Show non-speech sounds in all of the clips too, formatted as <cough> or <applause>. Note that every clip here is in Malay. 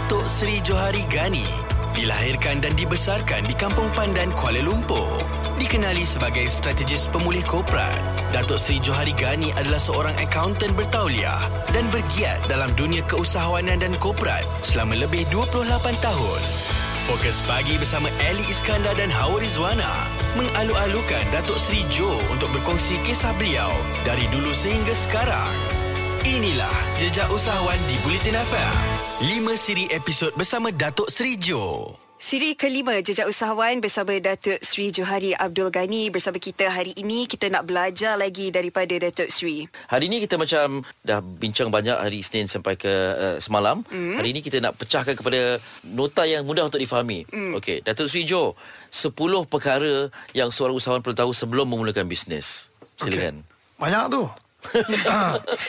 Datuk Seri Johari Gani dilahirkan dan dibesarkan di Kampung Pandan, Kuala Lumpur. Dikenali sebagai strategis pemulih korporat, Datuk Seri Johari Gani adalah seorang akaunten bertauliah dan bergiat dalam dunia keusahawanan dan korporat selama lebih 28 tahun. Fokus pagi bersama Ali Iskandar dan Hawa Rizwana mengalu-alukan Datuk Seri Jo untuk berkongsi kisah beliau dari dulu sehingga sekarang. Inilah Jejak Usahawan di Bulletin FM. 5 siri episod bersama Datuk Seri Jo. Siri kelima Jejak Usahawan bersama Datuk Sri Johari Abdul Ghani bersama kita hari ini kita nak belajar lagi daripada Datuk Sri. Hari ini kita macam dah bincang banyak hari Isnin sampai ke uh, semalam. Mm. Hari ini kita nak pecahkan kepada nota yang mudah untuk difahami. Mm. Okey, Datuk Sri Jo, 10 perkara yang seorang usahawan perlu tahu sebelum memulakan bisnes. Silakan. Okay. Banyak tu.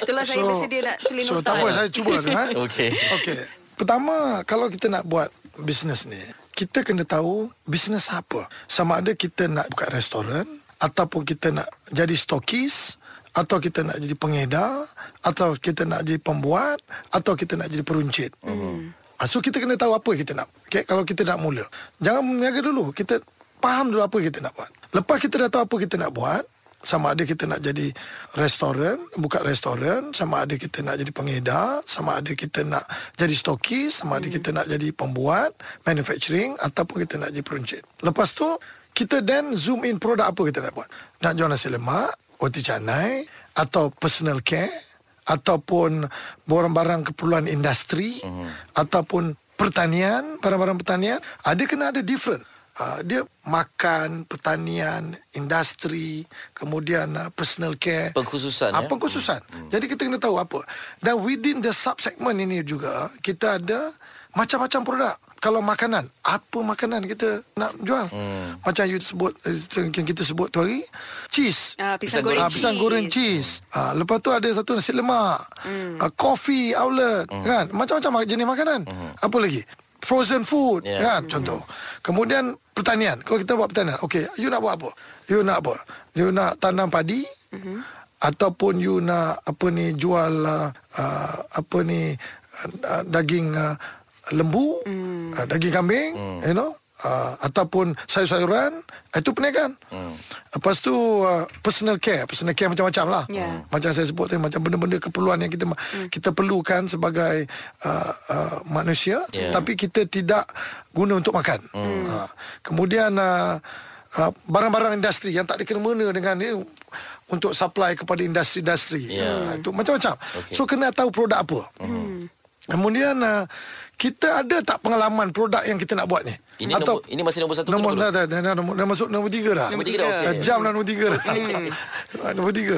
Itulah saya bersedia nak tulis so, nota. So, tak apa, saya cuba tu. Eh? <laughs> Okey. Okey. Pertama, kalau kita nak buat bisnes ni, kita kena tahu bisnes apa. Sama ada kita nak buka restoran, ataupun kita nak jadi stokis, atau kita nak jadi pengedar, atau kita nak jadi pembuat, atau kita nak jadi peruncit. Mm. So, kita kena tahu apa kita nak. Okay? Kalau kita nak mula. Jangan meniaga dulu. Kita faham dulu apa kita nak buat. Lepas kita dah tahu apa kita nak buat, sama ada kita nak jadi restoran, buka restoran, sama ada kita nak jadi pengedar, sama ada kita nak jadi stokis, sama ada kita nak jadi pembuat, manufacturing ataupun kita nak jadi peruncit. Lepas tu kita then zoom in produk apa kita nak buat. Nak jual nasi lemak, roti canai atau personal care ataupun barang-barang keperluan industri uh-huh. ataupun pertanian, barang-barang pertanian, ada kena ada different. Uh, dia makan, pertanian, industri, kemudian uh, personal care. Pengkhususan. Uh, ya? Pengkhususan. Hmm. Jadi kita kena tahu apa. Dan within the sub-segment ini juga, kita ada macam-macam produk. Kalau makanan, apa makanan kita nak jual? Hmm. Macam you sebut, yang kita sebut tu hari, cheese. Uh, pisang, pisang goreng, uh, pisang goreng cheese. Uh, lepas tu ada satu nasi lemak. Hmm. Uh, coffee outlet. Hmm. kan Macam-macam jenis makanan. Hmm. Apa lagi? Frozen food yeah. kan contoh. Kemudian pertanian. Kalau kita buat pertanian, okey, you nak buat apa? You nak apa? You nak tanam padi? Mm-hmm. Ataupun you nak apa ni jual uh, uh, apa ni uh, daging uh, lembu, mm. uh, daging kambing, mm. you know? Uh, ataupun sayur-sayuran itu perniagaan. Hmm. Lepas tu uh, personal care, personal care macam-macam lah. Yeah. Macam saya sebut tadi macam benda-benda keperluan yang kita hmm. kita perlukan sebagai uh, uh, manusia yeah. tapi kita tidak guna untuk makan. Hmm. Uh, kemudian uh, uh, barang-barang industri yang tak ada kena mengena dengan ni untuk supply kepada industri-industri. Yeah. Uh, itu macam-macam. Okay. So kena tahu produk apa. Hmm. Kemudian uh, kita ada tak pengalaman produk yang kita nak buat ni? Ini Atau nombor, ini masih nombor satu nombor, dah, dah, dah, nombor, dah masuk nombor tiga dah. Nombor tiga dah, okey. Jam dah nombor tiga dah. <laughs> Nombor tiga.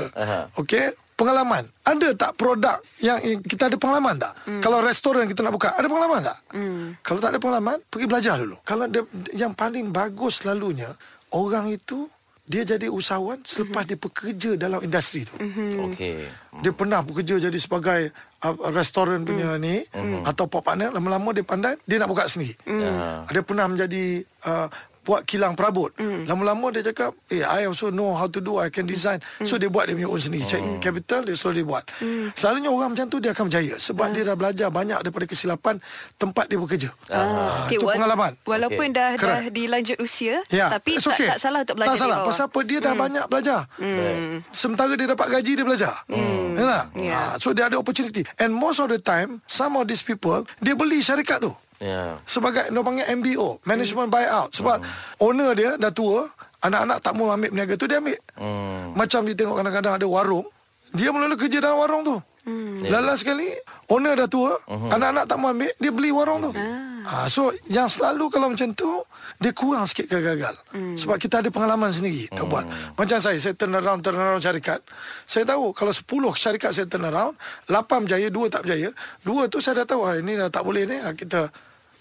Okey. Pengalaman. Ada tak produk yang kita ada pengalaman tak? Hmm. Kalau restoran kita nak buka, ada pengalaman tak? Hmm. Kalau tak ada pengalaman, pergi belajar dulu. Kalau dia, yang paling bagus selalunya, orang itu dia jadi usahawan selepas mm-hmm. dia bekerja dalam industri tu. Mm-hmm. Okey. Dia pernah bekerja jadi sebagai uh, restoran punya mm-hmm. ni mm-hmm. atau pop partner lama-lama dia pandai dia nak buka sendiri. Mm-hmm. Dia pernah menjadi uh, buat kilang perabot. Mm. Lama-lama dia cakap, eh, I also know how to do, I can design. Mm. So, dia buat dia punya own sendiri. Mm. Cari capital, dia selalu dia buat. Mm. Selalunya orang macam tu, dia akan berjaya. Sebab mm. dia dah belajar banyak daripada kesilapan tempat dia bekerja. Ah. Ah, okay, itu pengalaman. Walaupun okay. dah, dah dilanjut usia, ya. tapi tak, okay. tak salah untuk belajar. Tak salah. Pasal apa? Dia dah mm. banyak belajar. Mm. Sementara dia dapat gaji, dia belajar. Mm. Ya tak? Yeah. So, dia ada opportunity. And most of the time, some of these people, dia beli syarikat tu. Yeah. Sebagai dia panggil MBO, management hmm. buyout. Sebab hmm. owner dia dah tua, anak-anak tak mau ambil peniaga tu dia ambil. Hmm. Macam dia tengok kadang-kadang ada warung, dia mula-mula kerja dalam warung tu. Hmm. Lala sekali owner dah tua, uh-huh. anak-anak tak mau ambil, dia beli warung tu. Ah. Ha, so yang selalu kalau macam tu dia kurang sikit gagal. Hmm. Sebab kita ada pengalaman sendiri tak hmm. buat. Macam saya, saya turn around turn around syarikat. Saya tahu kalau 10 syarikat saya turn around, 8 berjaya, 2 tak berjaya. 2 tu saya dah tahu ah, ini dah tak boleh ni, ah, kita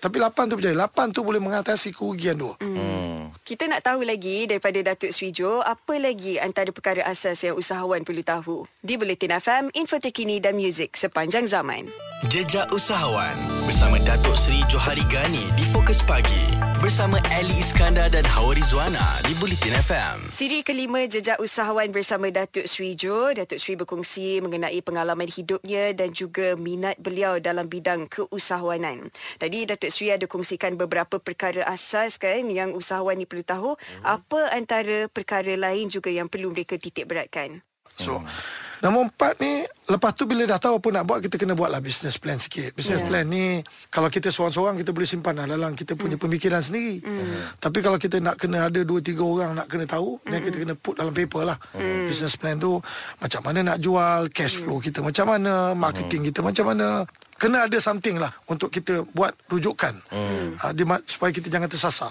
tapi lapan tu berjaya. Lapan tu boleh mengatasi kerugian dua. Hmm. Hmm. Kita nak tahu lagi daripada Datuk Sri Jo, apa lagi antara perkara asas yang usahawan perlu tahu. Di Bulletin FM, info terkini dan muzik sepanjang zaman. Jejak Usahawan bersama Datuk Sri Johari Gani di Fokus Pagi. Bersama Ali Iskandar dan Hawa Rizwana di Bulletin FM. Siri kelima jejak usahawan bersama Datuk Sri Jo. Datuk Sri berkongsi mengenai pengalaman hidupnya dan juga minat beliau dalam bidang keusahawanan. Tadi Datuk Sri ada kongsikan beberapa perkara asas kan yang usahawan ni perlu tahu. Apa antara perkara lain juga yang perlu mereka titik beratkan? So Nombor empat ni Lepas tu bila dah tahu apa nak buat Kita kena buatlah business plan sikit. Business Yeah. plan ni Kalau kita seorang-seorang Kita boleh simpan lah. Dalam kita punya pemikiran sendiri. Tapi kalau kita nak kena ada Dua tiga orang nak kena tahu Dan kita kena put dalam paper lah. Business plan tu Macam mana nak jual Cash flow kita macam mana Marketing kita macam mana. Kena ada something lah Untuk kita buat rujukan. Uh, di, Supaya kita jangan tersasar.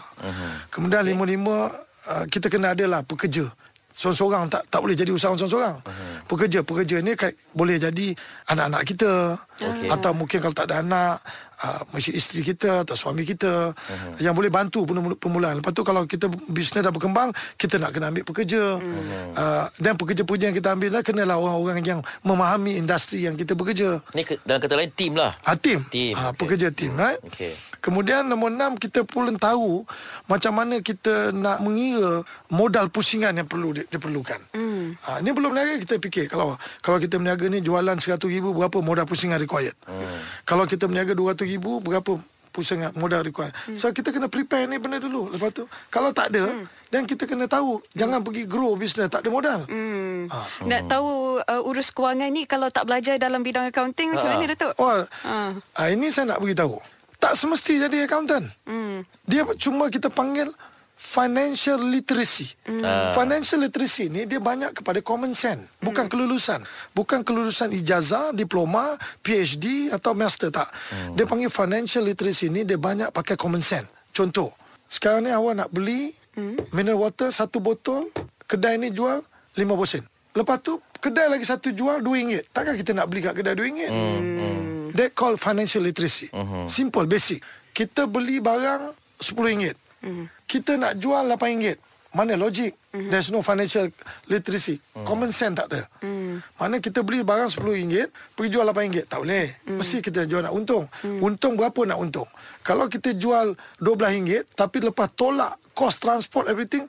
Kemudian lima-lima uh, Kita kena ada lah pekerja Seorang-seorang tak tak boleh jadi usahawan seorang-seorang. Uh-huh. Pekerja-pekerja ni boleh jadi anak-anak kita Okey. atau mungkin kalau tak ada anak uh, mesti isteri kita atau suami kita uh-huh. yang boleh bantu permulaan. Lepas tu kalau kita bisnes dah berkembang, kita nak kena ambil pekerja. Uh-huh. Uh, dan pekerja-pekerja yang kita ambil lah kenalah orang-orang yang memahami industri yang kita bekerja. Ni ke, dalam kata lain tim lah. Ah, tim. Tim, Ah, okey. Pekerja tim, right? Okey. Kemudian nombor enam, kita perlu tahu macam mana kita nak mengira modal pusingan yang perlu di- diperlukan. Mm. Ha, ini belum berniaga kita fikir kalau kalau kita berniaga ni jualan 100 ribu berapa modal pusingan required. Mm. Kalau kita berniaga 200 ribu berapa pusingan modal required. Mm. So kita kena prepare ni benda dulu. Lepas tu kalau tak ada mm. dan kita kena tahu jangan pergi grow bisnes tak ada modal. Hmm. Ah. Nak tahu uh, urus kewangan ni kalau tak belajar dalam bidang accounting macam Ah. mana Datuk? Oh, Ah. ah. ini saya nak beritahu. Tak semesti jadi accountant. Hmm. Dia cuma kita panggil financial literacy. Ah. Financial literacy ni dia banyak kepada common sense, bukan kelulusan. Bukan kelulusan ijazah, diploma, PhD atau master tak. Hmm. Dia panggil financial literacy ni dia banyak pakai common sense. Contoh, sekarang ni awak nak beli mineral water satu botol, kedai ni jual 50 sen. Lepas tu kedai lagi satu jual RM2. Takkan kita nak beli kat kedai RM2? Hmm. That called financial literacy. Uh-huh. Simple, basic. Kita beli barang RM10. Uh-huh. Kita nak jual RM8. Mana logik? Uh-huh. There's no financial literacy. Uh-huh. Common sense tak ada. Uh-huh. Mana kita beli barang RM10, pergi jual RM8. Tak boleh. Uh-huh. Mesti kita jual nak untung. Uh-huh. Untung berapa nak untung? Kalau kita jual RM12, tapi lepas tolak cost transport everything,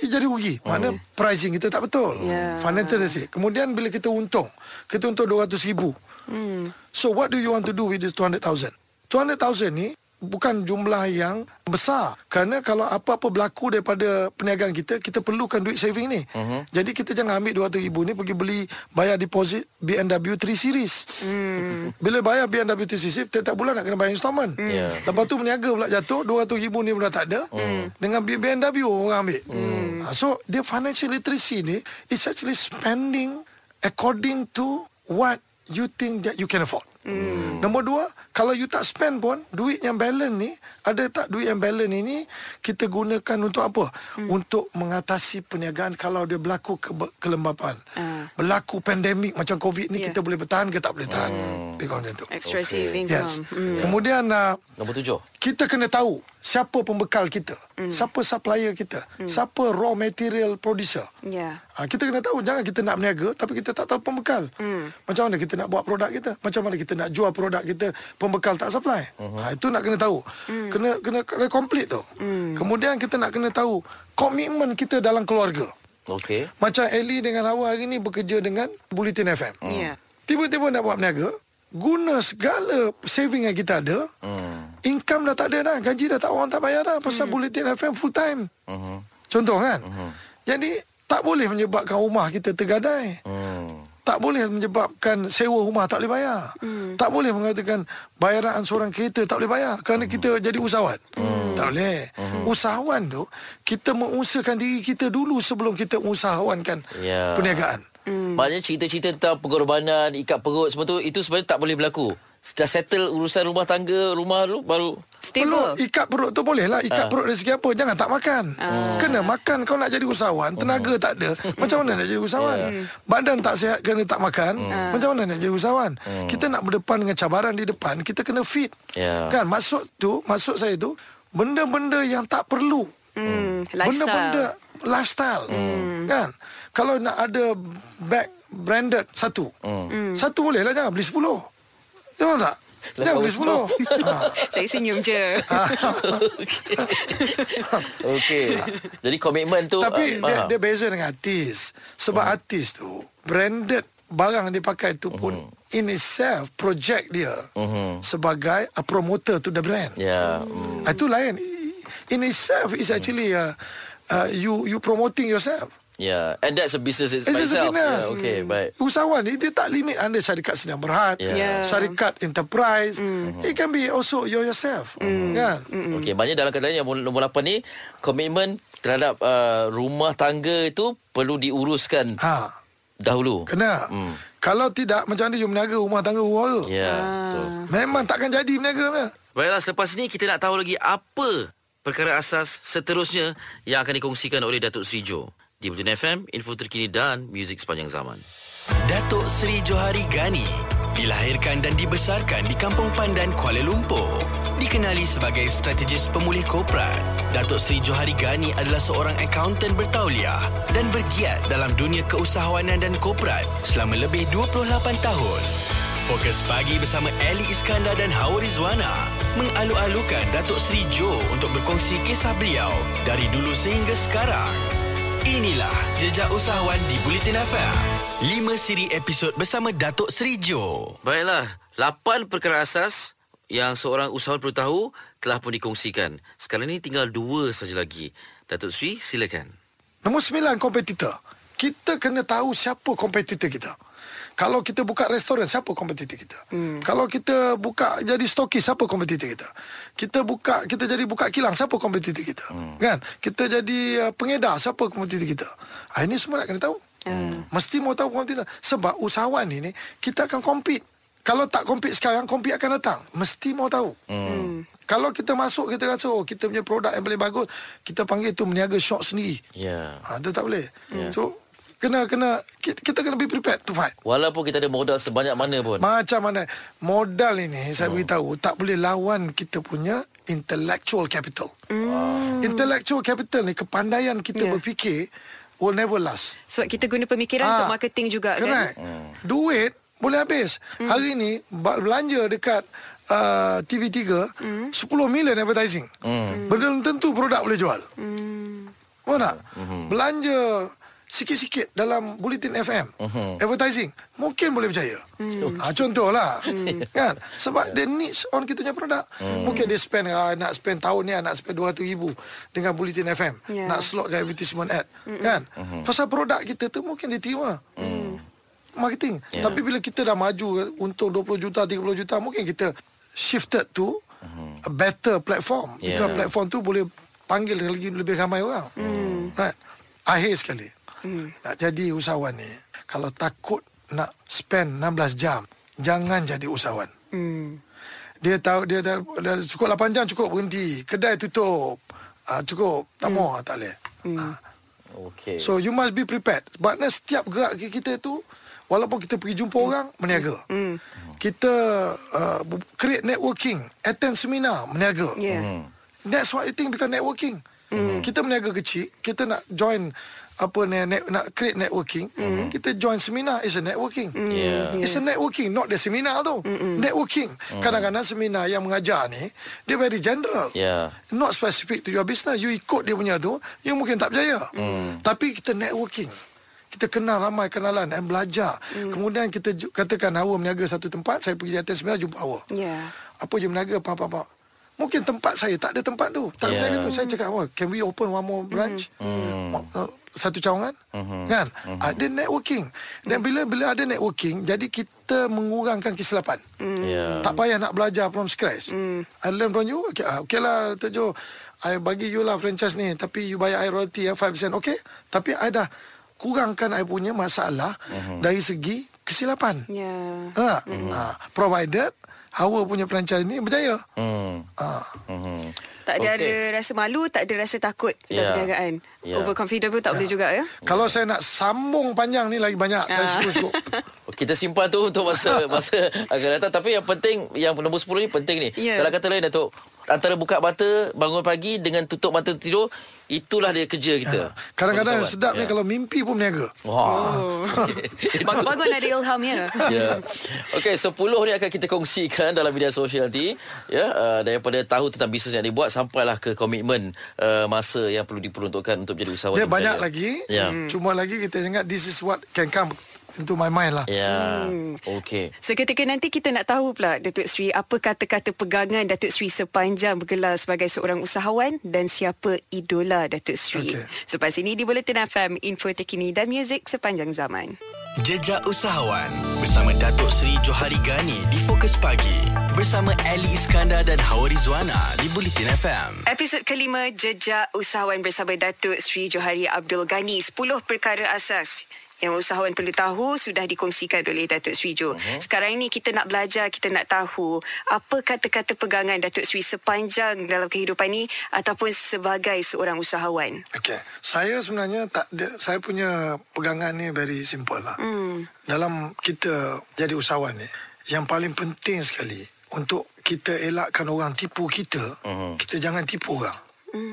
ia jadi rugi. Mana pricing kita tak betul. Ya. Financial literacy. Kemudian bila kita untung, kita untung RM200,000. Hmm. So what do you want to do with this 200,000? 200,000 ni bukan jumlah yang besar. Kerana kalau apa-apa berlaku daripada perniagaan kita, kita perlukan duit saving ni. Uh-huh. Jadi kita jangan ambil 200,000 ni pergi beli bayar deposit BMW 3 Series. Hmm. Bila bayar BMW 3 Series, tiap-tiap bulan nak kena bayar installment. Ya. Lepas tu berniaga pula jatuh, 200,000 ni pun dah tak ada. Hmm. Dengan BMW orang ambil. Hmm. So, dia financial literacy ni is actually spending according to what you think that you can afford. Hmm. Nombor dua, kalau you tak spend pun, duit yang balance ni, ada tak duit yang balance ini, kita gunakan untuk apa? Hmm. Untuk mengatasi perniagaan kalau dia berlaku ke, kelembapan. Ah. Berlaku pandemik macam COVID ni, Yeah. kita boleh bertahan ke tak boleh tahan? Hmm. Dia macam tu. Extra Okey. saving Yes. Hmm. Kemudian, uh, Nombor tujuh. kita kena tahu siapa pembekal kita, mm. siapa supplier kita, mm. siapa raw material producer. Ya. Ha, kita kena tahu jangan kita nak berniaga tapi kita tak tahu pembekal. Mm. Macam mana kita nak buat produk kita? Macam mana kita nak jual produk kita pembekal tak supply? Uh-huh. Ha, itu nak kena tahu. Mm. Kena kena kena complete tu. Mm. Kemudian kita nak kena tahu komitmen kita dalam keluarga. Okey. Macam Ellie dengan Hawa hari ni bekerja dengan Bulletin FM. Ya. Tiba-tiba nak buat berniaga, guna segala saving yang kita ada, Hmm. income dah tak ada dah, gaji dah tak orang tak bayar dah pasal hmm. Bulletin FM full time. Uh-huh. Contoh kan? Mhm. Jadi tak boleh menyebabkan rumah kita tergadai. Hmm. Tak boleh menyebabkan sewa rumah tak boleh bayar. Hmm. Tak boleh mengatakan bayaran ansuran kereta tak boleh bayar kerana kita jadi usahawan. Hmm. Tak boleh. Hmm. Usahawan tu kita mengusahakan diri kita dulu sebelum kita usahawankan Ya. perniagaan. Hmm. Maknanya cerita-cerita tentang pengorbanan, ikat perut semua tu itu sebenarnya tak boleh berlaku. Dah settle urusan rumah tangga, rumah tu baru Perlu ikat perut tu boleh lah. Ikat Ah. perut dari segi apa? Jangan tak makan. Kena makan Kau nak jadi usahawan Tenaga tak ada. Macam mana nak jadi usahawan? Badan tak sihat Kena tak makan. Macam mana nak jadi usahawan? Kita nak berdepan dengan cabaran di depan Kita kena fit. Ya. Kan? Maksud tu Maksud saya tu Benda-benda yang tak perlu. Hmm. Benda-benda Lifestyle. lifestyle Kan Kalau nak ada Bag branded Satu Satu boleh lah Jangan beli sepuluh Jangan tak Jangan beli 10. ha. <laughs> Saya senyum je. <laughs> Okey. Jadi komitmen tu Tapi ah, dia, dia beza dengan artis. Sebab hmm. artis tu branded barang yang dia pakai tu pun Hmm. in itself project dia sebagai a promoter to the brand. Ya. Mm. Ah, Itu lain. In itself is actually uh, uh, you you promoting yourself. Ya. And that's a business It's by just a itself. business. Yeah, okay, baik. Usahawan ni dia tak limit anda syarikat Sdn Berhad, Yeah. Yeah. syarikat enterprise. It can be also you yourself. Kan? Okey, maknanya dalam kata lain yang nombor 8 ni komitmen terhadap uh, rumah tangga itu perlu diuruskan Ha, dahulu. kena. Hmm. Kalau tidak macam mana you meniaga rumah tangga orang tu? Ya, betul. Memang takkan jadi meniaga punya. Baiklah, selepas ini kita nak tahu lagi apa perkara asas seterusnya yang akan dikongsikan oleh Datuk Sri Jo. Di Bulletin FM, info terkini dan muzik sepanjang zaman. Datuk Seri Johari Gani dilahirkan dan dibesarkan di Kampung Pandan, Kuala Lumpur. Dikenali sebagai strategis pemulih korporat, Datuk Seri Johari Gani adalah seorang akaunten bertauliah dan bergiat dalam dunia keusahawanan dan korporat selama lebih 28 tahun. Fokus pagi bersama Ali Iskandar dan Hawa Rizwana mengalu-alukan Datuk Seri Jo untuk berkongsi kisah beliau dari dulu sehingga sekarang. Inilah Jejak Usahawan di Bulletin FM. 5 siri episod bersama Datuk Seri Jo. Baiklah, 8 perkara asas yang seorang usahawan perlu tahu telah pun dikongsikan. Sekarang ini tinggal dua saja lagi. Datuk Sri, silakan. Nombor sembilan, kompetitor. Kita kena tahu siapa kompetitor kita. Kalau kita buka restoran, siapa kompetitor kita? Hmm. Kalau kita buka jadi stokis, siapa kompetitor kita? Kita buka kita jadi buka kilang, siapa kompetitor kita? Hmm. Kan? Kita jadi uh, pengedar, siapa kompetitor kita? Ah, ini semua nak kena tahu. Hmm. Mesti mau tahu kompetitor. Sebab usahawan ini kita akan compete. Kalau tak compete sekarang, compete akan datang. Mesti mau tahu. Hmm. Kalau kita masuk, kita rasa, oh, kita punya produk yang paling bagus, kita panggil tu meniaga shop sendiri. Ya. Ha, itu tak boleh. So, kena kena kita, kita kena be prepared to fight. Walaupun kita ada modal sebanyak mana pun. Macam mana modal ini saya beritahu tak boleh lawan kita punya intellectual capital. Mm. Intellectual capital ni kepandaian kita Yeah. berfikir will never last. Sebab kita guna pemikiran Ah, untuk marketing juga Correct. kan. Hmm. Duit boleh habis. Hmm. Hari ni belanja dekat uh, TV3 hmm. 10 million advertising. Hmm. Belum tentu produk boleh jual. Hmm. Mana? Hmm. Belanja sikit-sikit dalam Bulletin FM hmm. advertising mungkin boleh berjaya. Hmm. Ha, contohlah hmm. kan sebab the needs on kita punya produk. Hmm. Mungkin dia spend uh, nak spend tahun ni nak spend 200 ribu dengan Bulletin FM Ya. nak slotkan advertisement ad hmm. kan. Hmm. Pasal produk kita tu mungkin dia terima. Hmm marketing. Ya. Yeah. Tapi bila kita dah maju untung 20 juta, 30 juta, mungkin kita shifted to a better platform. Yeah. Yeah. platform tu boleh panggil lagi lebih ramai orang. Mm. Right? Akhir sekali. Mm. Nak jadi usahawan ni, kalau takut nak spend 16 jam, jangan jadi usahawan. Hmm. Dia tahu dia dah, dah cukup 8 jam cukup berhenti. Kedai tutup. Ah cukup. Tak mm. mau tak boleh. Mm. Ah. Okey. So you must be prepared. Sebabnya setiap gerak kita tu walaupun kita pergi jumpa orang meniaga. Mm. Kita uh, create networking, attend seminar meniaga. Yeah. Hmm. That's what you think because networking. Mm. Kita meniaga kecil, kita nak join apa ni net, nak create networking, mm. kita join seminar is a networking. Yeah. It's a networking, not the seminar tu. Mm-mm. Networking. Kadang-kadang seminar yang mengajar ni, dia very general. Ya. Not specific to your business. You ikut dia punya tu, you mungkin tak berjaya. Mm. Tapi kita networking. Kita kenal ramai kenalan dan belajar. Mm. Kemudian kita katakan Hawa meniaga satu tempat, saya pergi atas seminar jumpa Hawa. Yeah. Apa je meniaga, apa-apa. Mungkin tempat saya tak ada tempat tu. Tak Yeah. yeah. meniaga tu. Saya cakap, oh, can we open one more branch? Mm. Uh, satu cawangan? Mm-hmm. Kan? Mm-hmm. Ada networking. Dan bila bila ada networking, jadi kita mengurangkan kesilapan. Mm. Ya. Tak payah nak belajar from scratch. Mm. I learn from you. Okay, ah, okay lah, Tok Jo. I bagi you lah franchise ni. Tapi you bayar I royalty ya, 5%. Okay. Tapi I dah kurangkan I punya masalah mm-hmm. dari segi kesilapan. Yeah. Ha, mm-hmm. ha, provided Hawa punya franchise ni berjaya. Hmm. Ha. Mhm. Tak ada, Okey. ada rasa malu, tak ada rasa takut dalam Ya. perniagaan. Ya. Overconfident pun tak boleh juga ya. Kalau saya nak sambung panjang ni lagi banyak kali Ah. 10 cukup. <laughs> Kita simpan tu untuk masa <laughs> masa akan datang tapi yang penting yang nombor 10 ni penting ni. Ya. Dalam kata lain Datuk, antara buka mata bangun pagi dengan tutup mata tidur itulah dia kerja kita. Kadang-kadang Usahawan. sedap ni Ya. kalau mimpi pun berniaga. Wah. Oh. <laughs> Bangun-bangun ada ilham ya. <laughs> Ya. Okey, 10 ni akan kita kongsikan dalam media sosial nanti. Ya, uh, daripada tahu tentang bisnes yang dibuat sampailah ke komitmen uh, masa yang perlu diperuntukkan untuk menjadi usahawan. Dia banyak berjaya. lagi. Ya. Cuma lagi kita ingat this is what can come into my mind lah. Ya. Okey. Seketika nanti kita nak tahu pula Datuk Sri apa kata-kata pegangan Datuk Sri sepanjang bergelar sebagai seorang usahawan dan siapa idola Datuk Sri. Okey. Selepas ini di Bulletin FM, info terkini dan muzik sepanjang zaman. Jejak Usahawan bersama Datuk Seri Johari Gani di Fokus Pagi bersama Ali Iskandar dan Hawa Rizwana di Bulletin FM. Episod kelima Jejak Usahawan bersama Datuk Sri Johari Abdul Ghani 10 perkara asas yang usahawan perlu tahu sudah dikongsikan oleh Datuk Sri Jo. Uh-huh. Sekarang ini kita nak belajar, kita nak tahu apa kata-kata pegangan Datuk Sri sepanjang dalam kehidupan ini ataupun sebagai seorang usahawan. Okay. Saya sebenarnya tak ada, saya punya pegangan ni very simple lah. Hmm. Dalam kita jadi usahawan ni, yang paling penting sekali untuk kita elakkan orang tipu kita, uh-huh. kita jangan tipu orang.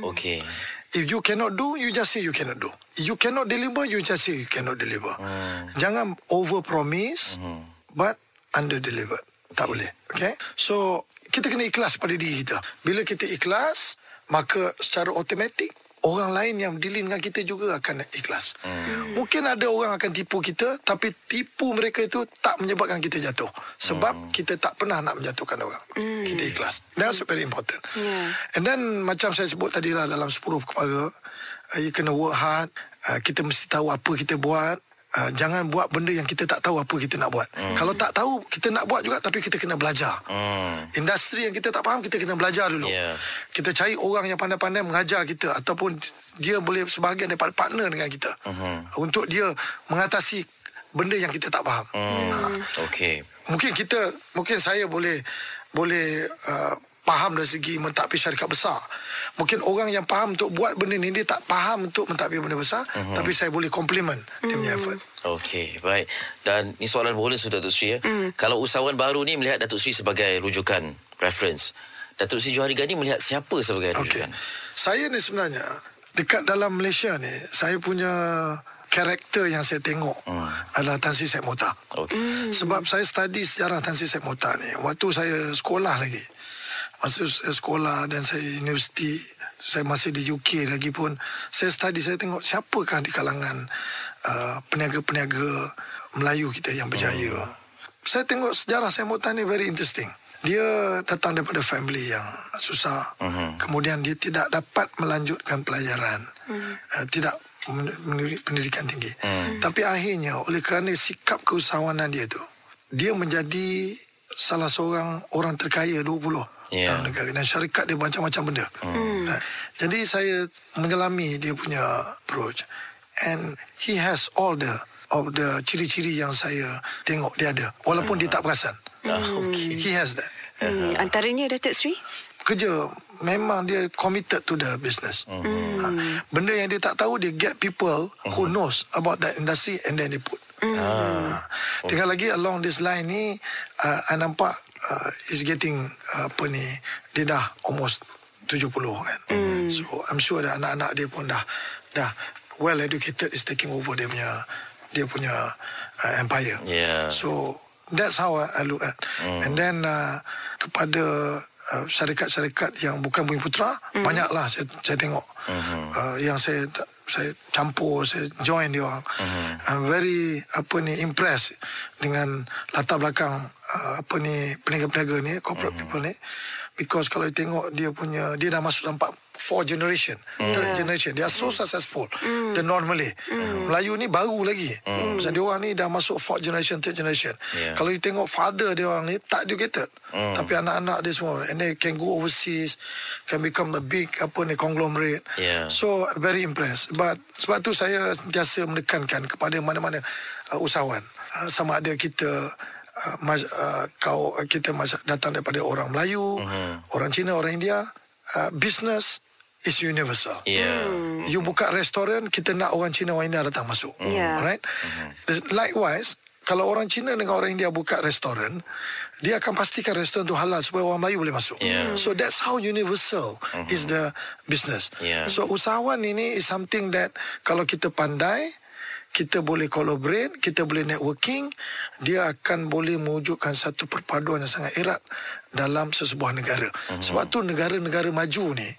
Okey. If you cannot do, you just say you cannot do. If you cannot deliver, you just say you cannot deliver. Hmm. Jangan over promise, hmm. but under deliver. Tak boleh. Okay? So, kita kena ikhlas pada diri kita. Bila kita ikhlas, maka secara automatik, orang lain yang dealing dengan kita juga akan ikhlas. Hmm. Mungkin ada orang akan tipu kita, tapi tipu mereka itu tak menyebabkan kita jatuh. Sebab hmm. kita tak pernah nak menjatuhkan orang. Hmm. Kita ikhlas. That's very important. Yeah. And then macam saya sebut tadi lah dalam 10 perkara, uh, you kena work hard, uh, kita mesti tahu apa kita buat. Uh, jangan buat benda yang kita tak tahu apa kita nak buat. Mm. Kalau tak tahu, kita nak buat juga tapi kita kena belajar. Hmm. Industri yang kita tak faham, kita kena belajar dulu. Yeah. Kita cari orang yang pandai-pandai mengajar kita ataupun dia boleh sebahagian daripada partner dengan kita. Mhm. Untuk dia mengatasi benda yang kita tak faham. Hmm. Okey. Mungkin kita mungkin saya boleh boleh uh, faham dari segi mentadbir syarikat besar. Mungkin orang yang faham untuk buat benda ni dia tak faham untuk mentadbir benda besar uh-huh. tapi saya boleh compliment dia punya effort. Okey, baik. Dan ni soalan bonus untuk Datuk Sri ya. Mm. Kalau usahawan baru ni melihat Datuk Sri sebagai rujukan, reference. Datuk Sri Johari Gani melihat siapa sebagai Okey. rujukan? Saya ni sebenarnya dekat dalam Malaysia ni saya punya karakter yang saya tengok hmm. adalah Tan Sri Said Mota. Okey. Sebab saya study sejarah Tan Sri Said Mota ni waktu saya sekolah lagi. Masa saya sekolah dan saya universiti, saya masih di UK lagi pun saya study saya tengok siapakah di kalangan uh, peniaga-peniaga Melayu kita yang berjaya. Hmm. Saya tengok sejarah Said Mota ni very interesting. Dia datang daripada family yang susah. Uh-huh. Kemudian dia tidak dapat melanjutkan pelajaran. Uh-huh. Uh, tidak pendidikan tinggi. Uh-huh. Tapi akhirnya oleh kerana sikap keusahawanan dia tu, dia menjadi salah seorang orang terkaya 20 Dalam negara dan syarikat dia macam-macam benda. Hmm. Jadi saya menyelami dia punya approach and he has all the of the ciri-ciri yang saya tengok dia ada walaupun dia tak perasan. Ah, okey. He has that. Hmm, antaranya Datuk Sri? Kerja memang dia committed to the business. Hmm. Ha, benda yang dia tak tahu dia get people who knows about that industry and then they put. Ah. Ha, tinggal lagi along this line ni uh, I nampak uh, is getting uh, apa ni dia dah almost 70 kan. Mm. So I'm sure that anak-anak dia pun dah dah well educated is taking over dia punya dia punya uh, empire. Yeah. So that's how I, I look at. Mm. And then uh, kepada uh, syarikat-syarikat yang bukan Bumi Putra mm. banyaklah saya saya tengok mm-hmm. uh, yang saya saya campur saya join dia orang mm-hmm. I'm very apa ni impressed dengan latar belakang uh, apa ni peniaga-peniaga ni corporate mm-hmm. people ni because kalau tengok dia punya dia dah masuk sampai four generation mm. third generation they are so successful mm. the non Malay mm. Melayu ni baru lagi mm. pasal dia orang ni dah masuk fourth generation third generation Yeah. kalau you tengok father dia orang ni tak educated Mm. tapi anak-anak dia semua and they can go overseas can become the big apa ni conglomerate Yeah. so very impressed but sebab tu saya sentiasa menekankan kepada mana-mana uh, usahawan uh, sama ada kita uh, mas, uh, kau uh, kita mas, datang daripada orang Melayu Mhm. orang Cina orang India uh, business is universal Ya. You buka restoran Kita nak orang Cina Orang India datang masuk Ya. Alright Likewise Kalau orang Cina Dengan orang India buka restoran dia akan pastikan restoran tu halal supaya orang Melayu boleh masuk. Yeah. So that's how universal uh-huh. is the business. Yeah. So usahawan ini is something that kalau kita pandai, kita boleh collaborate, kita boleh networking, dia akan boleh mewujudkan satu perpaduan yang sangat erat dalam sesebuah negara. Uh-huh. Sebab tu negara-negara maju ni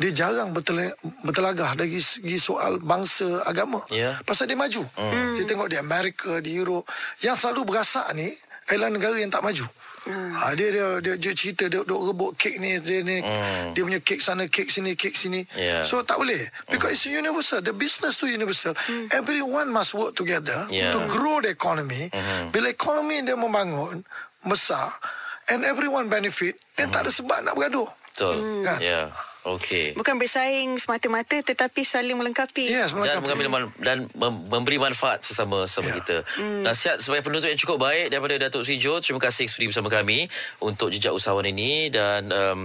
dia jarang bertel- bertelagah dari segi soal bangsa agama. Ya. Pasal dia maju. Hmm. Kita tengok di Amerika, di Europe. Yang selalu berasak ni adalah negara yang tak maju. Hmm. Ha, dia, dia dia dia cerita dia duk rebut kek ni dia ni Hmm. dia punya kek sana kek sini kek sini. Ya. So tak boleh because it's universal. The business tu universal. Everyone must work together Ya. to grow the economy. Bila ekonomi dia membangun besar and everyone benefit, then tak ada sebab nak bergaduh. Betul. Kan? Ya. Okey. Bukan bersaing semata-mata tetapi saling melengkapi. Yes, dan melengkapi. mengambil man- dan mem- memberi manfaat sesama sama Ya. kita. Nasihat sebagai penutup yang cukup baik daripada Datuk Sri Jo. Terima kasih sudi bersama kami untuk jejak usahawan ini dan um,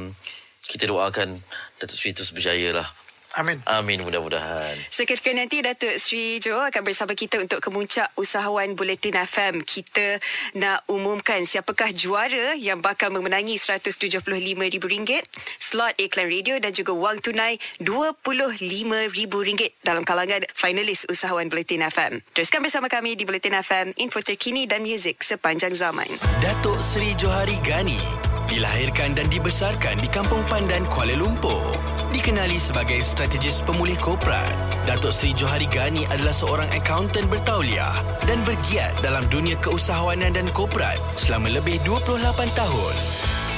kita doakan Datuk Sri terus berjaya lah. Amin. Amin mudah-mudahan. Seketika nanti Datuk Sri Jo akan bersama kita untuk kemuncak usahawan Buletin FM. Kita nak umumkan siapakah juara yang bakal memenangi RM175,000, slot iklan radio dan juga wang tunai RM25,000 dalam kalangan finalis usahawan Buletin FM. Teruskan bersama kami di Buletin FM, info terkini dan muzik sepanjang zaman. Datuk Seri Johari Gani dilahirkan dan dibesarkan di Kampung Pandan, Kuala Lumpur. Dikenali sebagai strategis pemulih korporat, Datuk Seri Johari Gani adalah seorang akaunten bertauliah dan bergiat dalam dunia keusahawanan dan korporat selama lebih 28 tahun.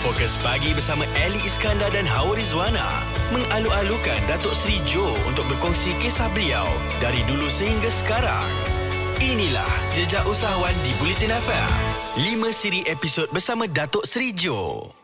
Fokus pagi bersama Ali Iskandar dan Hawa Rizwana mengalu-alukan Datuk Seri Jo untuk berkongsi kisah beliau dari dulu sehingga sekarang. Inilah Jejak Usahawan di Bulletin FM. 5 siri episod bersama Datuk Seri Jo.